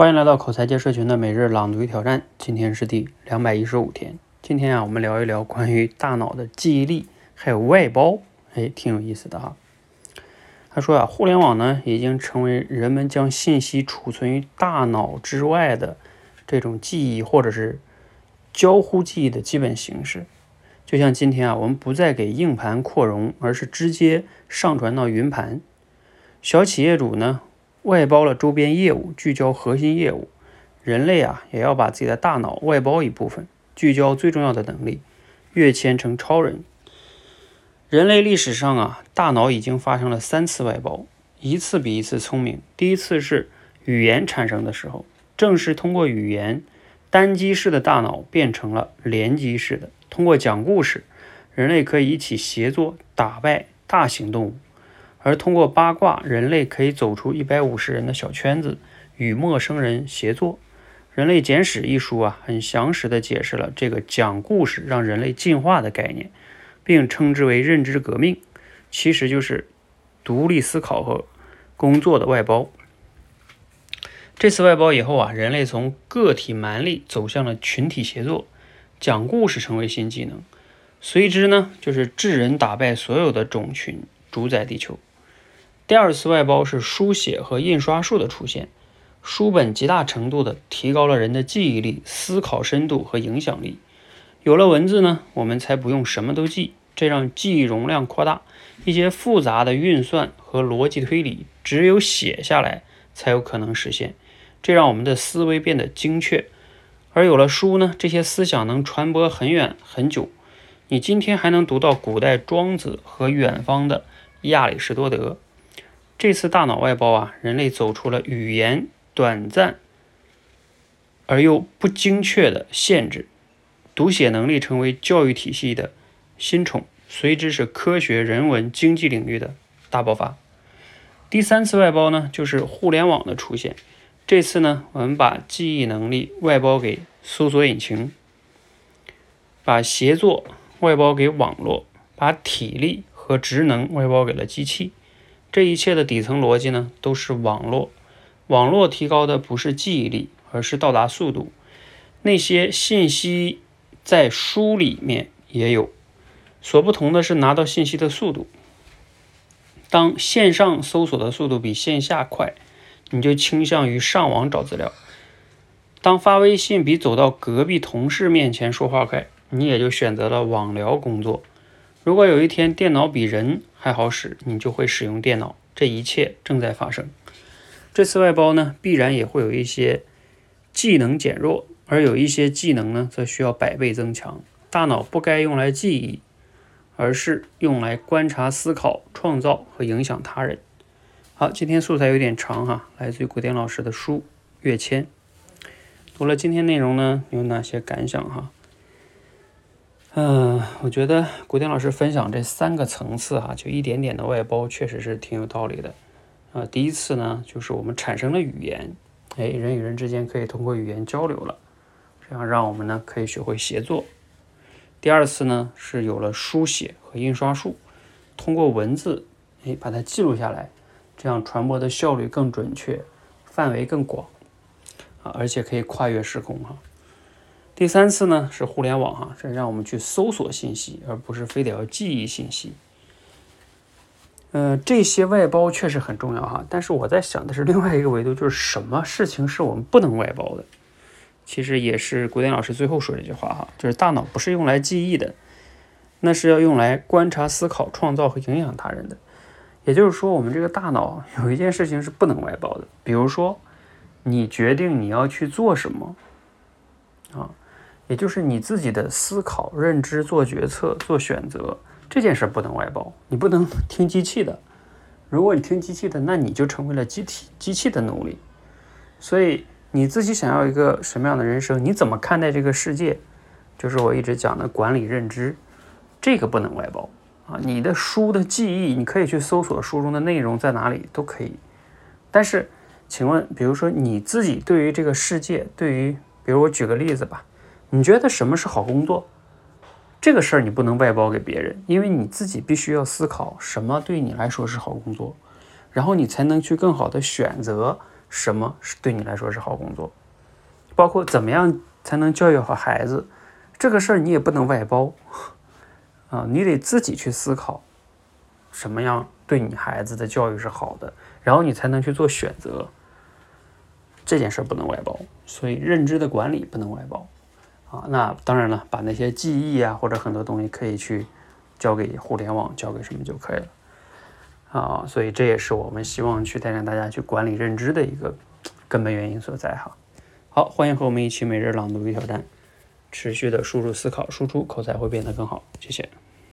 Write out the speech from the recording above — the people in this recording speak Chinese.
欢迎来到口才界社群的每日朗读与挑战，今天是第两百一十五天。今天啊，我们聊一聊关于大脑的记忆力，还有外包，哎，挺有意思的哈。他说啊，互联网呢已经成为人们将信息储存于大脑之外的这种记忆或者是交互记忆的基本形式。就像今天啊，我们不再给硬盘扩容，而是直接上传到云盘。小企业主呢？外包了周边业务，聚焦核心业务。人类啊，也要把自己的大脑外包一部分，聚焦最重要的能力，跃迁成超人。人类历史上啊，大脑已经发生了三次外包，一次比一次聪明。第一次是语言产生的时候，正是通过语言，单机式的大脑变成了联机式的。通过讲故事，人类可以一起协作打败大型动物。而通过八卦，人类可以走出一百五十人的小圈子，与陌生人协作。《人类简史》一书啊，很详实的解释了这个讲故事让人类进化的概念，并称之为认知革命，其实就是独立思考和工作的外包。这次外包以后啊，人类从个体蛮力走向了群体协作，讲故事成为新技能，随之呢，就是智人打败所有的种群，主宰地球。第二次外包是书写和印刷术的出现，书本极大程度的提高了人的记忆力、思考深度和影响力。有了文字呢，我们才不用什么都记，这让记忆容量扩大。一些复杂的运算和逻辑推理，只有写下来才有可能实现，这让我们的思维变得精确。而有了书呢，这些思想能传播很远很久。你今天还能读到古代庄子和远方的亚里士多德。这次大脑外包啊，人类走出了语言短暂而又不精确的限制，读写能力成为教育体系的新宠，随之是科学、人文、经济领域的大爆发。第三次外包呢，就是互联网的出现。这次呢，我们把记忆能力外包给搜索引擎，把协作外包给网络，把体力和职能外包给了机器。这一切的底层逻辑呢，都是网络。网络提高的不是记忆力，而是到达速度。那些信息在书里面也有，所不同的是拿到信息的速度。当线上搜索的速度比线下快，你就倾向于上网找资料；当发微信比走到隔壁同事面前说话快，你也就选择了网聊工作。如果有一天电脑比人还好使，你就会使用电脑。这一切正在发生。这次外包呢，必然也会有一些技能减弱，而有一些技能呢，则需要百倍增强。大脑不该用来记忆，而是用来观察、思考、创造和影响他人。好，今天素材有点长哈，来自于古典老师的书《跃迁》。读了今天内容呢，有哪些感想哈？嗯，我觉得古典老师分享这三个层次哈，就一点点的外包，确实是挺有道理的。啊，第一次呢，就是我们产生了语言，哎，人与人之间可以通过语言交流了，这样让我们呢可以学会协作。第二次呢，是有了书写和印刷术，通过文字，哎，把它记录下来，这样传播的效率更准确，范围更广，啊，而且可以跨越时空哈。第三次呢是互联网哈，这让我们去搜索信息，而不是非得要记忆信息。嗯，这些外包确实很重要哈，但是我在想的是另外一个维度，就是什么事情是我们不能外包的？其实也是古典老师最后说这句话哈，就是大脑不是用来记忆的，那是要用来观察、思考、创造和影响他人的。也就是说，我们这个大脑有一件事情是不能外包的，比如说你决定你要去做什么啊。也就是你自己的思考、认知、做决策、做选择这件事不能外包，你不能听机器的。如果你听机器的，那你就成为了机体、机器的奴隶。所以你自己想要一个什么样的人生？你怎么看待这个世界？就是我一直讲的管理认知，这个不能外包啊。你的书的记忆，你可以去搜索书中的内容在哪里都可以。但是，请问，比如说你自己对于这个世界，对于，比如我举个例子吧。你觉得什么是好工作？这个事儿你不能外包给别人，因为你自己必须要思考什么对你来说是好工作，然后你才能去更好的选择什么是对你来说是好工作，包括怎么样才能教育好孩子，这个事儿你也不能外包啊，你得自己去思考，什么样对你孩子的教育是好的，然后你才能去做选择。这件事儿不能外包，所以认知的管理不能外包啊。那当然了，把那些记忆啊或者很多东西可以去交给互联网，交给什么就可以了。啊，所以这也是我们希望去带领大家去管理认知的一个根本原因所在哈。好，欢迎和我们一起每日朗读与挑战，持续的输入思考，输出口才会变得更好。谢谢。